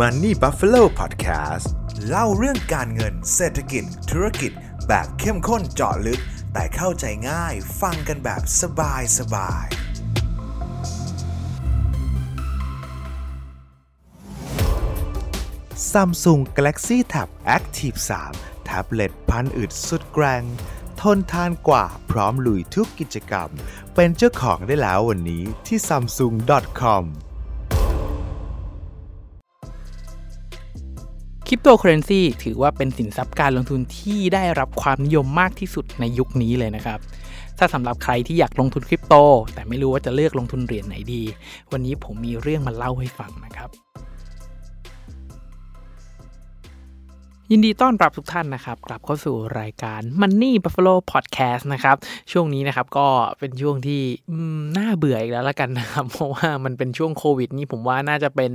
Money Buffalo Podcast เล่าเรื่องการเงินเศรษฐกิจ ธุรกิจ แบบเข้มข้นเจาะลึก แต่เข้าใจง่ายฟังกันแบบสบายสบาย Samsung Galaxy Tab Active 3 แท็บเล็ตพันอึดสุดแกร่งทนทานกว่าพร้อมลุยทุกกิจกรรม เป็นเจ้าของได้แล้ววันนี้ที่ samsung.com คริปโตเคอเรนซีถือว่าเป็นสินทรัพย์การลงทุนที่ได้รับความนิยมมากที่สุดในยุคนี้เลยนะครับ ถ้าสำหรับใครที่อยากลงทุนคริปโต แต่ไม่รู้ว่าจะเลือกลงทุนเหรียญไหนดี วันนี้ผมมีเรื่องมาเล่าให้ฟังนะครับ ยินดีต้อนรับทุกท่านนะครับ กลับเข้าสู่รายการ Money Buffalo Podcast นะครับ ช่วงนี้นะครับก็เป็นช่วงที่น่าเบื่ออีกแล้วละกันนะครับ เพราะว่ามันเป็นช่วงโควิดนี่ผมว่าน่าจะเป็น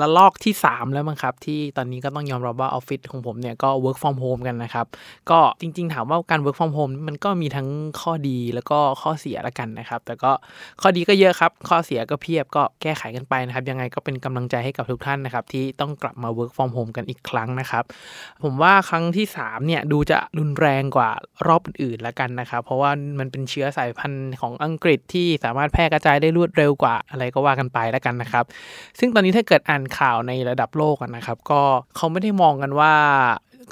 ละลอกที่ 3 แล้วมั้งครับ ที่ตอนนี้ก็ต้องยอมรับว่าออฟฟิศของผมเนี่ยก็ work from home กันนะครับ ก็จริง ๆ ถามว่าการ work from home มันก็มีทั้งข้อดีแล้วก็ข้อเสียละกันนะครับ แต่ก็ข้อดีก็เยอะครับ ข้อเสียก็เพียบก็แก้ไขกันไปนะครับ ยังไงก็เป็นกำลังใจให้กับทุกท่านนะครับ ที่ต้องกลับมา work from home กันอีกครั้งนะครับ ผมว่าครั้งที่3เนี่ยดูจะรุนแรงกว่ารอบอื่นๆละกันนะครับ เพราะว่ามันเป็นเชื้อสายพันธุ์ของอังกฤษที่สามารถแพร่กระจายได้รวดเร็วกว่าอะไรก็ว่ากันไปละกันนะครับ ซึ่งตอนนี้ถ้าเกิดอ่านข่าวในระดับโลกนะครับ ก็เขาไม่ได้มองกันว่า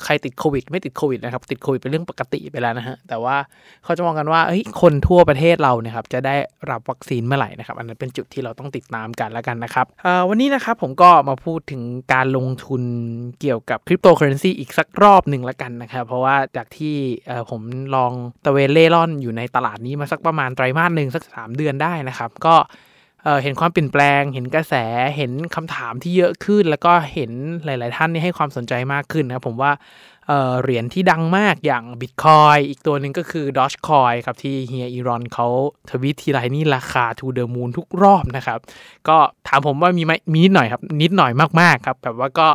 ใครติดโควิด ไม่ติดโควิดนะครับ ติดโควิดเป็นเรื่องปกติไปแล้วนะฮะ แต่ว่าเขาจะมองกันว่าเฮ้ยคนทั่วประเทศเราเนี่ยครับจะได้รับวัคซีนเมื่อไหร่นะครับ อันนั้นเป็นจุดที่เราต้องติดตามกันแล้วกันนะครับวันนี้นะครับผมก็มาพูดถึงการลงทุนเกี่ยวกับคริปโตเคอเรนซีอีกสักรอบหนึ่งแล้วกันนะครับ เพราะว่าจากที่ผมลองตะเวนเล่ร่อนอยู่ในตลาดนี้มาสักประมาณไตรมาสหนึ่งสัก 3 เดือนได้นะครับ ก็ เห็นความเปลี่ยนแปลง เห็นกระแส เห็นคำถามที่เยอะขึ้น แล้วก็เห็นหลาย ๆ ท่านนี่ให้ความสนใจมากขึ้นนะผมว่าเหรียญที่ดังมากอย่าง Bitcoin อีกตัวหนึ่งก็คือ Dogecoin ครับที่เฮียอีรอนเขาทวิตทีไรนี่ราคา to the moon ทุกรอบนะครับ ก็ถามผมว่ามีไหมมีนิดหน่อยครับ นิดหน่อยมาก ๆ ครับ แบบว่าก็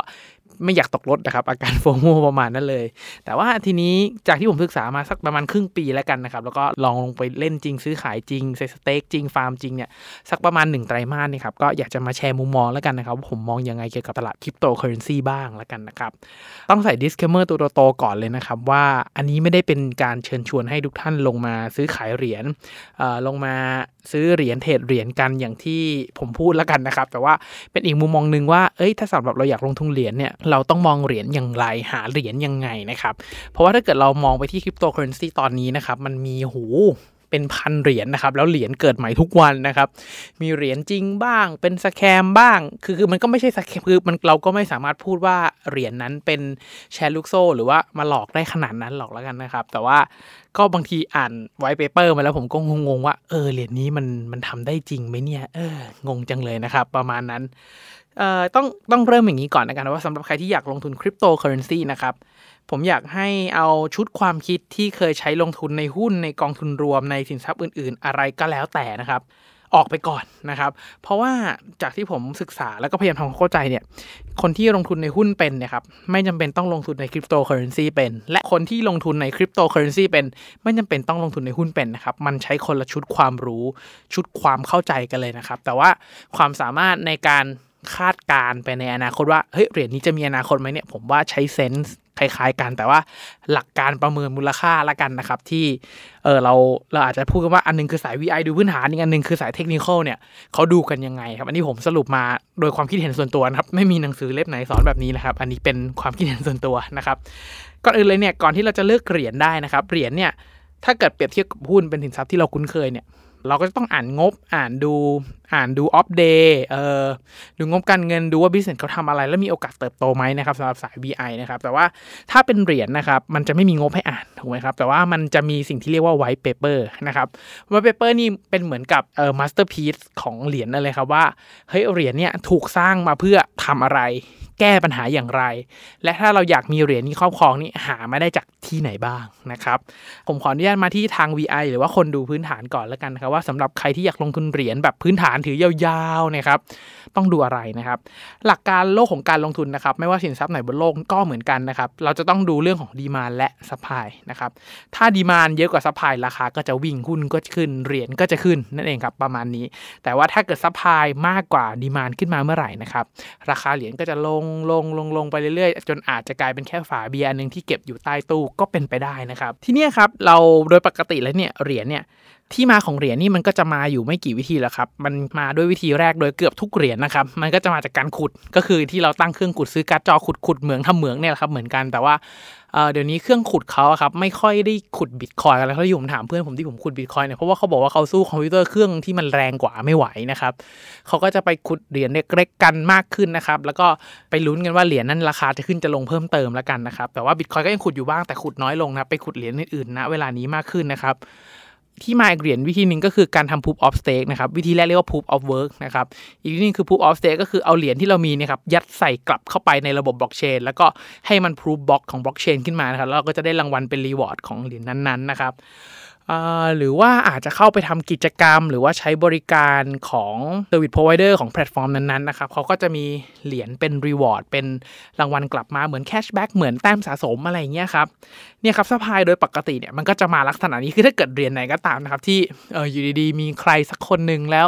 ไม่อยากตกรถนะครับ อาการโฟโมประมาณนั้นเลย แต่ว่าทีนี้จากที่ผมศึกษามาสักประมาณครึ่งปีแล้วกันนะครับ แล้วก็ลองลงไปเล่นจริงซื้อขายจริงใส่สเต็กจริงฟาร์มจริงเนี่ยสักประมาณ1ไตรมาสนี่ครับก็อยากจะมาแชร์มุมมองแล้วกันนะครับว่าผมมองยังไงเกี่ยวกับตลาดคริปโตเคอร์เรนซีบ้างแล้วกันนะครับต้องใส่ disclaimer ตัวโตๆก่อนเลยนะครับว่าอันนี้ไม่ได้เป็นการเชิญชวนให้ทุกท่านลงมาซื้อขายเหรียญเออลงมาซื้อเหรียญเทรดเหรียญกันอย่างที่ผมพูดแล้วกันนะครับ แต่ว่าเป็นอีกมุมมองหนึ่งว่าเอ้ยถ้าสำหรับเราอยากลงทุนเหรียญเนี่ยเราต้องมองเหรียญอย่างไร หาเหรียญยังไงนะครับ เพราะว่าถ้าเกิดเรามองไปที่คริปโตเคอร์เรนซีตอนนี้นะครับ มันมีหูเป็นพันเหรียญนะครับ แล้วเหรียญเกิดใหม่ทุกวันนะครับ มีเหรียญจริงบ้าง เป็น scam บ้าง คือคือมันก็ไม่ใช่ scam คือมันเราก็ไม่สามารถพูดว่าเหรียญนั้นเป็นแชร์ลูกโซ่ หรือว่ามาหลอกได้ขนาดนั้นหรอกแล้วกันนะครับ แต่ว่าก็บางทีอ่าน white paper มาแล้วผมก็งงๆว่าเออเหรียญนี้มันมันทำได้จริงไหมเนี่ยเอองงจังเลยนะครับ ประมาณนั้น ต้องต้องเริ่มอย่างนี้ก่อนนะครับว่าสำหรับใครที่อยากลงทุนคริปโตเคอร์เรนซีนะครับผมอยากให้เอาชุดความคิดที่เคยใช้ลงทุนในหุ้นในกองทุนรวมในสินทรัพย์อื่น ๆ อะไรก็แล้วแต่นะครับ ออกไปก่อนนะครับ เพราะว่าจากที่ผมศึกษาแล้วก็พยายามทำความเข้าใจเนี่ย คนที่ลงทุนในหุ้นเป็นนะครับไม่จำเป็นต้องลงทุนในคริปโตเคอร์เรนซีเป็น และคนที่ลงทุนในคริปโตเคอร์เรนซีเป็น ไม่จำเป็นต้องลงทุนในหุ้นเป็นนะครับ มันใช้คนละชุดความรู้ชุดความเข้าใจกันเลยนะครับ แต่ว่าความสามารถในการ คาดการ์ไปในอนาคตว่าเฮ้ยเหรียญนี้จะมีอนาคตไหมเนี่ยผมว่าใช้เซนส์คล้ายๆกันแต่ว่าหลักการประเมินมูลค่าละกันนะครับ ที่เออเราเราอาจจะพูดกันว่าอันหนึงคือสาย VI ดูพื้นฐานอีกอันหนึงคือสายเทคนิคอลเนี่ยเขาดูกันยังไงครับ อันนี้ผมสรุปมาโดยความคิดเห็นส่วนตัวนะครับ ไม่มีหนังสือเล่มไหนสอนแบบนี้นะครับ อันนี้เป็นความคิดเห็นส่วนตัวนะครับก่อนอื่นเลยเนี่ยก่อนที่เราจะเลือกเหรียญได้นะครับเหรียญเนี่ยถ้าเกิดเปรียบเทียบกับหุ้นเป็นสินทรัพย์ที่เราคุ้นเคยเนี่ย เราก็จะต้องอ่านงบอ่านดูอ่านดู Opp Day เออดูงบการเงินดูว่า business เขาทำอะไร แล้วมีโอกาสเติบโตไหมนะครับสำหรับสาย BI นะครับแต่ว่าถ้าเป็นเหรียญนะครับมันจะไม่มีงบให้อ่านถูกไหมครับแต่ว่ามันจะมีสิ่งที่เรียกว่า white paper นะครับ white paper นี่เป็นเหมือนกับเออ masterpiece ของเหรียญนั่นเลยครับว่าเฮ้ยเหรียญเนี่ยถูกสร้างมาเพื่อทำอะไร แก้ปัญหาอย่างไร และถ้าเราอยากมีเหรียญนี้ครอบครองนี่หามาได้จากที่ไหนบ้างนะครับผมขออนุญาตมาที่ทาง VI หรือว่าคนดูพื้นฐานก่อนแล้วกันนะครับว่าสำหรับใครที่อยากลงทุนเหรียญแบบพื้นฐานถือยาวๆนะครับต้องดูอะไรนะครับ หลักการโลกของการลงทุนนะครับไม่ว่าสินทรัพย์ไหนบนโลกก็เหมือนกันนะครับเราจะต้องดูเรื่องของ demand และ supply นะครับถ้า demand เยอะกว่า supply ราคาก็จะวิ่งหุ้นก็ขึ้นเหรียญก็จะขึ้นนั่นเองครับประมาณนี้ แต่ว่าถ้าเกิด supply มากกว่า demand ขึ้นมาเมื่อไหร่นะครับราคาเหรียญก็จะลงลงลงลงไปเรื่อยๆ จนอาจจะกลายเป็นแค่ฝาเบียร์หนึ่งที่เก็บอยู่ใต้ตู้ก็เป็นไปได้นะครับ ที่นี่ครับเราโดยปกติแล้วเนี่ยเหรียญเนี่ย ที่มาของเหรียญนี่มันก็จะมาอยู่ไม่กี่วิธีแล้วครับ มันมาด้วยวิธีแรกโดยเกือบทุกเหรียญนะครับ มันก็จะมาจากการขุด ก็คือที่เราตั้งเครื่องขุดซื้อการ์ดจอขุดขุดเหมืองทำเหมืองเนี่ยครับเหมือนกัน แต่ว่าเดี๋ยวนี้เครื่องขุดเขาครับไม่ค่อยได้ขุดบิตคอยน์อะไรเขาที่ผมถามเพื่อนผมที่ผมขุดบิตคอยน์เนี่ยเพราะว่าเขาบอกว่าเขาสู้คอมพิวเตอร์เครื่องที่มันแรงกว่าไม่ไหวนะครับเขาก็จะไปขุดเหรียญเล็กๆกันมากขึ้นนะครับ แล้วก็ไปลุ้นกันว่าเหรียญนั้นราคาจะขึ้นจะลงเพิ่มเติมแล้วกันนะครับ แต่ว่าบิตคอยก็ยังขุดอยู่บ้างแต่ขุดน้อยลงนะไปขุดเหรียญอื่นๆนะเวลานี้มากขึ้นนะครับ ที่มาเหรียญวิธีหนึ่งก็คือการทำ proof of stake นะครับวิธีแรกเรียกว่า proof of work นะครับอีกวิธีนึงคือ proof of stake ก็คือเอาเหรียญที่เรามีเนี่ยครับยัดใส่กลับเข้าไปในระบบบล็อกเชนแล้วก็ให้มัน proof block ของบล็อกเชนขึ้นมานะครับแล้วเราก็จะได้รางวัลเป็น reward ของเหรียญนั้นๆนะครับ หรือว่าอาจจะเข้าไปทำกิจกรรม หรือว่าใช้บริการของ Service Provider ของแพลตฟอร์มนั้นๆนะครับเขาก็จะมีเหรียญเป็น Reward เป็นรางวัลกลับมาเหมือน cashback เหมือนแต้มสะสมอะไรเงี้ยครับเนี่ยครับ supply โดยปกติเนี่ยมันก็จะมาลักษณะนี้คือถ้าเกิดเหรียญไหนก็ตามนะครับที่เอออยู่ดีๆ มีใครสักคนหนึ่งแล้ว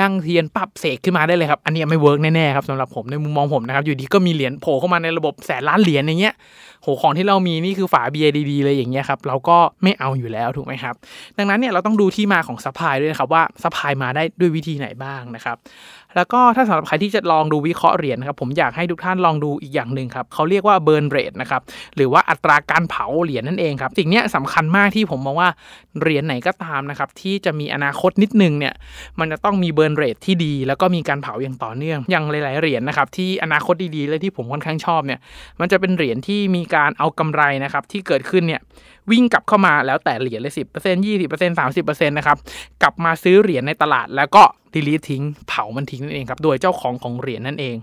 นั่งเทียนปั๊บเสกขึ้นมาได้เลยครับ อันนี้ไม่ work แน่ๆครับสำหรับผมในมุมมองผมนะครับ อยู่ดีก็มีเหรียญโผล่เข้ามาในระบบแสนล้านเหรียญอย่างเงี้ยโหของที่เรามีนี่คือฝาเบียร์ดีๆเลยอย่างเงี้ยครับเราก็ไม่เอาอยู่แล้วถูกไหมครับ ดังนั้นเนี่ยเราต้องดูที่มาของ supply ด้วยนะครับว่า supply มาได้ด้วยวิธีไหนบ้างนะครับ แล้วก็ถ้าสำหรับใครที่จะลองดูวิเคราะห์เหรียญนะครับผมอยากให้ทุกท่านลองดูอีกอย่างหนึ่งครับเขาเรียกว่า burn rate นะครับหรือว่าอัตราการเผาเหรียญนั่นเองครับสิ่งนี้สำคัญมากที่ผมมองว่าเหรียญไหนก็ตามนะครับที่จะมีอนาคตนิดนึงเนี่ยมันจะต้องมี burn rate ที่ดี แล้วก็มีการเผาอย่างต่อเนื่องอย่างหลาย ๆเหรียญนะครับที่อนาคตดีๆเลยที่ผมค่อนข้างชอบเนี่ยมันจะเป็นเหรียญที่มีการเอากำไรนะครับที่เกิดขึ้นเนี่ยวิ่งกลับเข้ามาแล้วแต่เหรียญเลยสิบเปอร์เซ็นต์ยี่สิบเปอร์เซ็นต์สามสิบเปอร์เซ็นต์นะครับกลับมาซื้อเหรียญในตลาดแล้วก็ delete ทิ้ง เผามันทิ้งนั่นเองครับ โดยเจ้าของของเหรียญนั่นเอง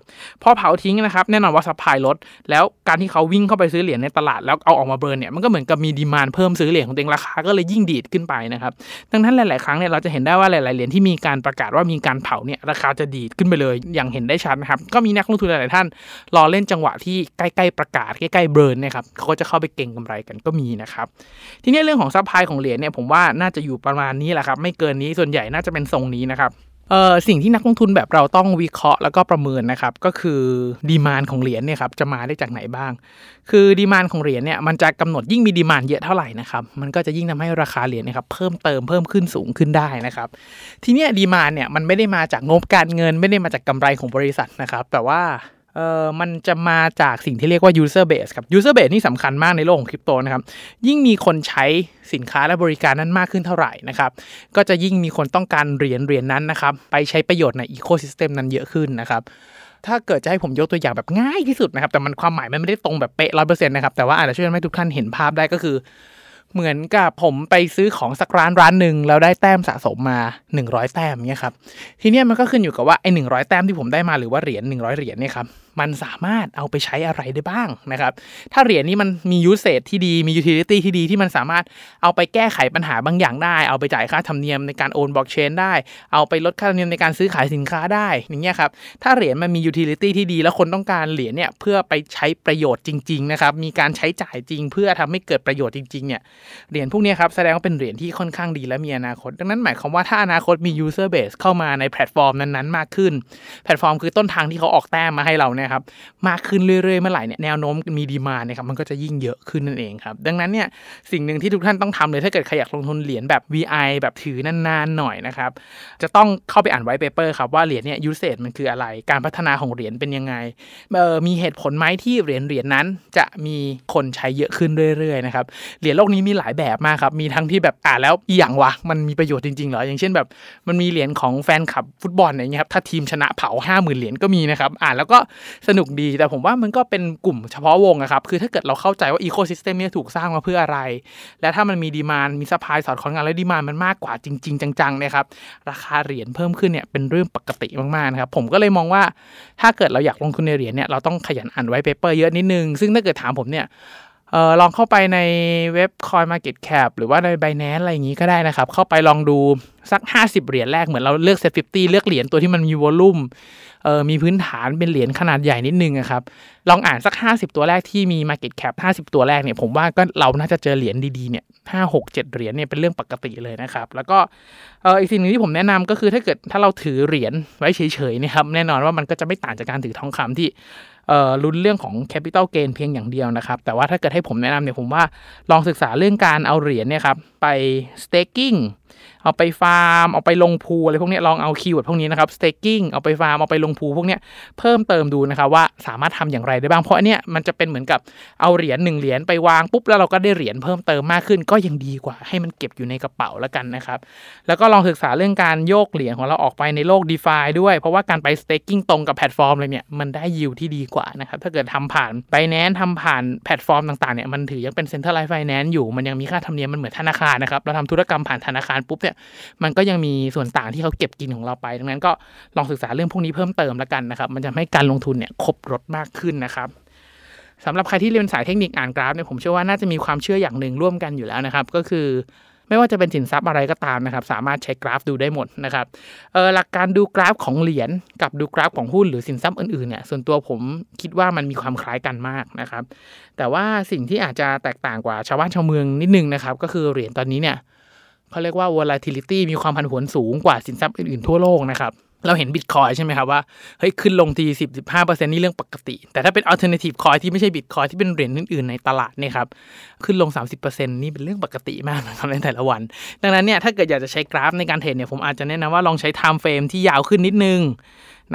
พอเผาทิ้งนะครับ แน่นอนว่า supply ลด แล้วการที่เขาวิ่งเข้าไปซื้อเหรียญในตลาดแล้วเอาออกมา burn เนี่ย มันก็เหมือนกับมี demand เพิ่มซื้อเหรียญของตัวเองราคาก็เลยยิ่งดีดขึ้นไปนะครับ ดังนั้นหลาย ๆ ครั้งเนี่ยเราจะเห็นได้ว่าหลาย ๆ เหรียญที่มีการประกาศว่ามีการเผาเนี่ยราคาจะดีดขึ้นไปเลย อย่างเห็นได้ชัดนะครับ ก็มีนักลงทุนหลาย ๆ ท่าน รอเล่นจังหวะที่ใกล้ ๆ ประกาศใกล้ ๆ burn นะครับเขาก็จะเข้าไปเก็งกำไรกันก็มีนะครับ ทีนี้เรื่องของ supply ของเหรียญเนี่ยผมว่าน่าจะอยู่ประมาณนี้แหละครับ ไม่เกินนี้ส่วนใหญ่น่าจะเป็นทรงนี้นะครับ เอ่อสิ่งที่นักลงทุนแบบเราต้องวิเคราะห์แล้วก็ประเมินนะครับ ก็คือ demand ของเหรียญเนี่ยครับจะมาได้จากไหนบ้าง คือ demand ของเหรียญเนี่ยมันจะกำหนดยิ่งมี demand เยอะเท่าไหร่นะครับมันก็จะยิ่งทำให้ราคาเหรียญนะครับเพิ่มเติมเพิ่มขึ้นสูงขึ้นได้นะครับ ทีนี้ demand เนี่ยมันไม่ได้มาจากงบการเงิน ไม่ได้มาจากกำไรของบริษัทนะครับ แต่ว่า เอ่อมันจะมาจากสิ่งที่เรียกว่า user base ครับ user base นี่สำคัญมากในโลกของคริปโตนะครับ ยิ่งมีคนใช้สินค้าและบริการนั้นมากขึ้นเท่าไหร่นะครับ ก็จะยิ่งมีคนต้องการเหรียญเหรียญนั้นนะครับ ไปใช้ประโยชน์ในอีโคซิสเต็มนั้นเยอะขึ้นนะครับถ้าเกิดจะให้ผมยกตัวอย่างแบบง่ายที่สุดนะครับ แต่มันความหมายมันไม่ได้ตรงแบบเป๊ะร้อยเปอร์เซ็นต์นะครับ แต่ว่าอาจจะช่วยให้ทุกท่านเห็นภาพได้ก็คือ เหมือนกับผมไปซื้อของสักร้านร้านหนึ่งแล้วได้แต้มสะสมมา 100 แต้มเนี่ยครับทีเนี้ยมันก็ขึ้นอยู่กับว่าไอ้หนึ่งแต้มที่ผมได้มาหรือว่าเหรียญ100เหรียญเนี่ยครับมันสามารถเอาไปใช้อะไรได้บ้างนะครับ ถ้าเหรียญนี้มันมียูเซสที่ดีมี utility ที่ดีที่มันสามารถเอาไปแก้ไขปัญหาบางอย่างได้ เอาไปจ่ายค่าธรรมเนียมในการโอนบล็อกเชนได้ เอาไปลดค่าธรรมเนียมในการซื้อขายสินค้าได้อย่างเงี้ยครับ ถ้าเหรียญมันมี utility ที่ดี แล้วคนต้องการเหรียญเนี่ยเพื่อไปใช้ประโยชน์จริงๆนะครับ มีการใช้จ่ายจริง เพื่อทำให้เกิดประโยชน์จริงๆเนี่ยเหรียญพวกนี้ครับแสดงว่าเป็นเหรียญที่ค่อนข้างดีและมีอนาคต ดังนั้นหมายความว่าถ้าอนาคตมี user base เข้ามาในแพลตฟอร์มนั้นๆมากขึ้น แพลตฟอร์มคือต้นทางที่เขาออกแต้มมาให้เราเนี่ยครับมากขึ้นเรื่อยๆเมื่อไหร่เนี่ยแนวโน้มมีดีมาเนี่ยครับมันก็จะยิ่งเยอะขึ้นนั่นเองครับดังนั้นเนี่ยสิ่งหนึ่งที่ทุกท่านต้องทำเลยถ้าเกิดใครอยากลงทุนเหรียญแบบ VI แบบถือนานๆหน่อยนะครับจะต้องเข้าไปอ่าน white paper ครับว่าเหรียญเนี่ยยูเซ e มันคืออะไร การพัฒนาของเหรียญเป็นยังไงเออมีเหตุผลไหมที่เหรียญเหรียญนั้น จะมีคนใช้เยอะขึ้นเรื่อยๆนะครับเหรียญโลกนี้มีหลายแบบมากครับมีทั้งที่แบบอ่านแล้วอย่างวะมันมีประโยชน์จริงๆเหรออย่างเช่นแบบ มันมีเหรียญของแฟนคลับฟุตบอลอย่างเงี้ยครับถ้าทีมชนะเผาห้าหมื่นเหรียญก็มีนะครับอ่านแล้วก็สนุกดี แต่ผมว่ามันก็เป็นกลุ่มเฉพาะวงนะครับ คือถ้าเกิดเราเข้าใจว่า ecosystem นี้ถูกสร้างมาเพื่ออะไร และถ้ามันมี demand มี supply สอดคล้องกันแล้ว demand มันมากกว่าจริง ๆ จังๆเนี่ยครับ ราคาเหรียญเพิ่มขึ้นเนี่ยเป็นเรื่องปกติมากๆนะครับ ผมก็เลยมองว่าถ้าเกิดเราอยากลงทุนในเหรียญเนี่ยเราต้องขยันอ่าน white paper เยอะนิดนึง ซึ่งถ้าเกิดถามผมเนี่ย เออลองเข้าไปในเว็บ Coin Market Cap หรือว่าใน Binance อะไรอย่างนี้ก็ได้นะครับ เข้าไปลองดูสัก 50 เหรียญแรกเหมือนเราเลือกเซ็ตฟิเลือกเหรียญตัวที่มันมีวอลลุ่มเออมีพื้นฐานเป็นเหรียญขนาดใหญ่นิดนึงนะครับ ลองอ่านสัก 50 ตัวแรกที่มี Market Cap 50 ตัวแรกเนี่ยผมว่าก็เราน่าจะเจอเหรียญดีๆเนี่ยห้าหกเจ็ดเหรียญเนี่ยเป็นเรื่องปกติเลยนะครับ แล้วก็เอออีกสิ่งหนึ่งที่ผมแนะนำก็คือถ้าเกิดถ้าเราถือเหรียญไว้เฉยๆนะครับแน่นอนว่ามันก็จะไม่ต่างจากการถือทองคำที่ลุ้นเรื่องของ capital gain เพียงอย่างเดียวนะครับ แต่ว่าถ้าเกิดให้ผมแนะนำเนี่ยผมว่าลองศึกษาเรื่องการเอาเหรียญเนี่ยครับไป staking เอาไปฟาร์ม เอาไปลง pool อะไรพวกนี้ลองเอา keyword พวกนี้นะครับ staking เอาไปฟาร์ม เอาไปลง pool พวกนี้เพิ่มเติมดูนะครับว่าสามารถทำอย่างไรได้บ้าง เพราะอันเนี้ยมันจะเป็นเหมือนกับเอาเหรียญหนึ่งเหรียญไปวางปุ๊บแล้วเราก็ได้เหรียญเพิ่มเติมมากขึ้น ก็ยังดีกว่าให้มันเก็บอยู่ในกระเป๋าแล้วกันนะครับ แล้วก็ลองศึกษาเรื่องการโยกเหรียญของเราออกไปในโลก DeFi ด้วย เพราะว่าการไป staking ตรงกับแพลตฟอร์มเลยเนี่ยมันได้ยิวที่ดีกว่านะครับถ้าเกิดทำผ่าน b i n a n c e ทำผ่านแพลตฟอร์มต่างๆเนี่ยมันถือยังเป็น centralized finance อยู่มันยังมีค่าธรรมเนียมมันเหมือนธนาคารนะครับเราทำธุรกรรมผ่านธนาคารปุ๊บเนี่ยมันก็ยังมีส่วนต่างที่เขาเก็บกินของเราไป ดังนั้นก็ลองศึกษาเรื่องพวกนี้เพิ่มเติมแล้วกันนะครับ มันจะให้การลงทุนเนี่ยครบรถมากขึ้นนะครับสำหรับใครที่เรียนสายเทคนิคอ่านกราฟเนี่ยผมเชื่อว่าน่าจะมีความเชื่ออย่างหนึ่งร่วมกันอยู่แล้วนะครับ ก็คือไม่ว่าจะเป็นสินทรัพย์อะไรก็ตามนะครับ สามารถใช้กราฟดูได้หมดนะครับหลักการดูกราฟของเหรียญกับดูกราฟของหุ้นหรือสินทรัพย์อื่นๆเนี่ยส่วนตัวผมคิดว่ามันมีความคล้ายกันมากนะครับ แต่ว่าสิ่งที่อาจจะแตกต่างกว่าชาวบ้านชาวเมืองนิดนึงนะครับ ก็คือเหรียญตอนนี้เนี่ย เขาเรียกว่า volatility มีความผันผวนสูงกว่าสินทรัพย์อื่นๆทั่วโลกนะครับเราเห็นบิตคอยน์ใช่ไหมครับว่าเฮ้ยขึ้นลงทีสิบสิบห้าเปอร์เซ็นนี่เรื่องปกติ แต่ถ้าเป็น alternative coin ที่ไม่ใช่บิตคอยน์ที่เป็นเหรียญอื่นๆในตลาดเนี่ยครับขึ้นลง30%นี่เป็นเรื่องปกติมากนะครับในแต่ละวัน ดังนั้นเนี่ยถ้าเกิดอยากจะใช้กราฟในการเทรดเนี่ยผมอาจจะแนะนำว่าลองใช้ time frame ที่ยาวขึ้นนิดนึง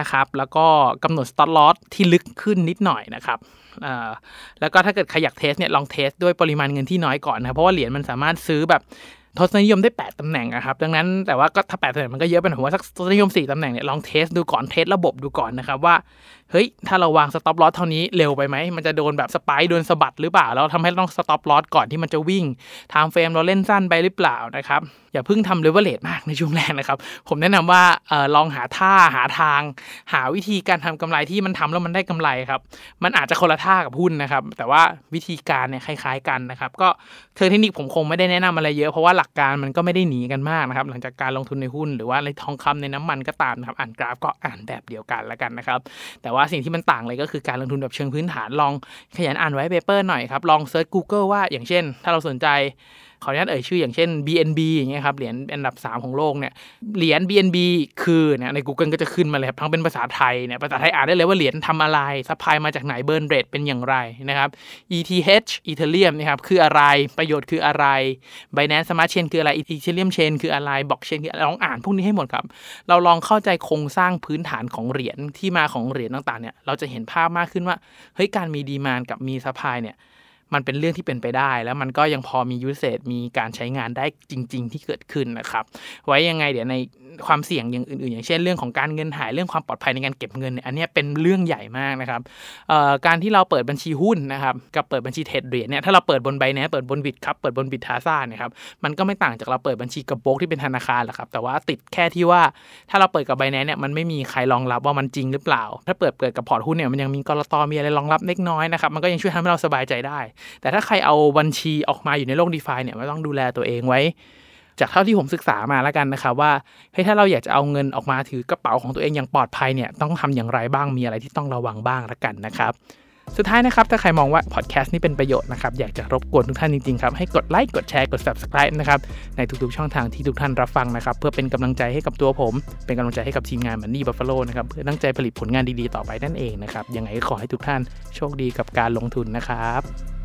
นะครับแล้วก็กำหนด stop loss ที่ลึกขึ้นนิดหน่อยนะครับแล้วก็ถ้าเกิดใครอยาก test เนี่ยลอง test ด้วยปริมาณเงินที่น้อยก่อนนะเพราะว่าเหรียญมันสามารถซื้อแบบ ทศนิยมได้ 8ตำแหน่งนะครับ ดังนั้นแต่ว่าก็ถ้า8ตำแหน่งมันก็เยอะไปหน่อยผมว่าสักทศนิยม 4ตำแหน่งเนี่ยลอง test ดูก่อน test ระบบดูก่อนนะครับว่าเฮ้ย ถ้าเราวาง stop loss เท่านี้เร็วไปไหม มันจะโดนแบบ spike โดนสะบัดหรือเปล่า แล้วทำให้ต้อง stop loss ก่อนที่มันจะวิ่ง time frame เราเล่นสั้นไปหรือเปล่านะครับ อย่าเพิ่งทำเลเวลเลตมากในช่วงแรกนะครับ ผมแนะนำว่าออลองหาท่าหาทาง หาวิธีการทำกำไรที่มันทำแล้วมันได้กำไรครับ มันอาจจะคนละท่ากับหุ้นนะครับ แต่ว่าวิธีการเนี่ยคล้าย ๆกันนะครับ ก็เทอเทคนิคผมคงไม่ได้แนะนำอะไรเยอะเพราะว่าหลักการมันก็ไม่ได้หนีกันมากนะครับ หลังจากการลงทุนในหุ้นหรือว่าในทองคำในน้ำมันก็ตามนะครับ อ่านกราฟก็อ่านแบบเดียวกันแล้วกันนะครับ แต่ว่าสิ่งที่มันต่างเลยก็คือการลงทุนแบบเชิงพื้นฐานลองขยันอ่าน white paper หน่อยครับ ลอง search Google ว่าอย่างเช่น ถ้าเราสนใจขออนุญาตเอ่ยชื่ออย่างเช่น BNB อย่างเงี้ยครับเหรียญอันดับ 3 ของโลกเนี่ยเหรียญ BNB คือเนี่ยใน Google ก็จะขึ้นมาเลยครับทั้งเป็นภาษาไทยเนี่ยภาษาไทยอ่านได้เลยว่าเหรียญทำอะไรsupply มาจากไหน burn rate เป็นอย่างไรนะครับ ETH Ethereum นะครับคืออะไรประโยชน์คืออะไร Binance Smart Chain คืออะไร Ethereum Chain คืออะไร Blockchain คืออะไรลองอ่านพวกนี้ให้หมดครับ เราลองเข้าใจโครงสร้างพื้นฐานของเหรียญที่มาของเหรียญต่างๆเนี่ยเราจะเห็นภาพมากขึ้นว่าเฮ้ยการมี demand กับมี supply เนี่ย มันเป็นเรื่องที่เป็นไปได้ แล้วมันก็ยังพอมียูเซตมีการใช้งานได้จริง ๆ ที่เกิดขึ้นนะครับ ไว้ยังไงเดี๋ยวใน ความเสี่ยงอย่างอื่นๆ อย่างเช่นเรื่องของการเงินหายเรื่องความปลอดภัยในการเก็บเงินเนี่ยอันนี้เป็นเรื่องใหญ่มากนะครับการที่เราเปิดบัญชีหุ้นนะครับกับเปิดบัญชีเทรดเหรียญเนี่ยถ้าเราเปิดบน Binance เปิดบน Bitkub เปิดบน Bitazza เนี่ยครับมันก็ไม่ต่างจากเราเปิดบัญชีกับโบรกที่เป็นธนาคารหรอกครับแต่ว่าติดแค่ที่ว่าถ้าเราเปิดกับ Binance เนี่ยมันไม่มีใครรองรับว่ามันจริงหรือเปล่า ถ้าเปิดเปิดกับพอร์ตหุ้นเนี่ยมันยังมีก.ล.ต.มีอะไรรองรับเล็กน้อยนะครับมันก็ยังช่วยทำให้เราสบายใจได้ แต่ถ้าใครเอาบัญชีออกมาอยู่ในโลก DeFi เนี่ยมันต้องดูแลตัวเองไว้ จากเท่าที่ผมศึกษามาแล้วกันนะครับว่าเฮ้ยถ้าเราอยากจะเอาเงินออกมาถือกระเป๋าของตัวเองอย่างปลอดภัยเนี่ยต้องทำอย่างไรบ้างมีอะไรที่ต้องระวังบ้างละกันนะครับสุดท้ายนะครับ ถ้าใครมองว่าพอดแคสต์นี้เป็นประโยชน์นะครับ อยากจะรบกวนทุกท่านจริงๆครับ ให้กดไลค์กดแชร์กด subscribe นะครับ ในทุกๆช่องทางที่ทุกท่านรับฟังนะครับ เพื่อเป็นกำลังใจให้กับตัวผม เป็นกำลังใจให้กับทีมงานมันนี่บัฟฟาโลนะครับ เพื่อตั้งใจผลิตผลงานดีๆต่อไปนั่นเองนะครับ ยังไงก็ขอให้ทุกท่านโชคดีกับการลงทุนนะครับ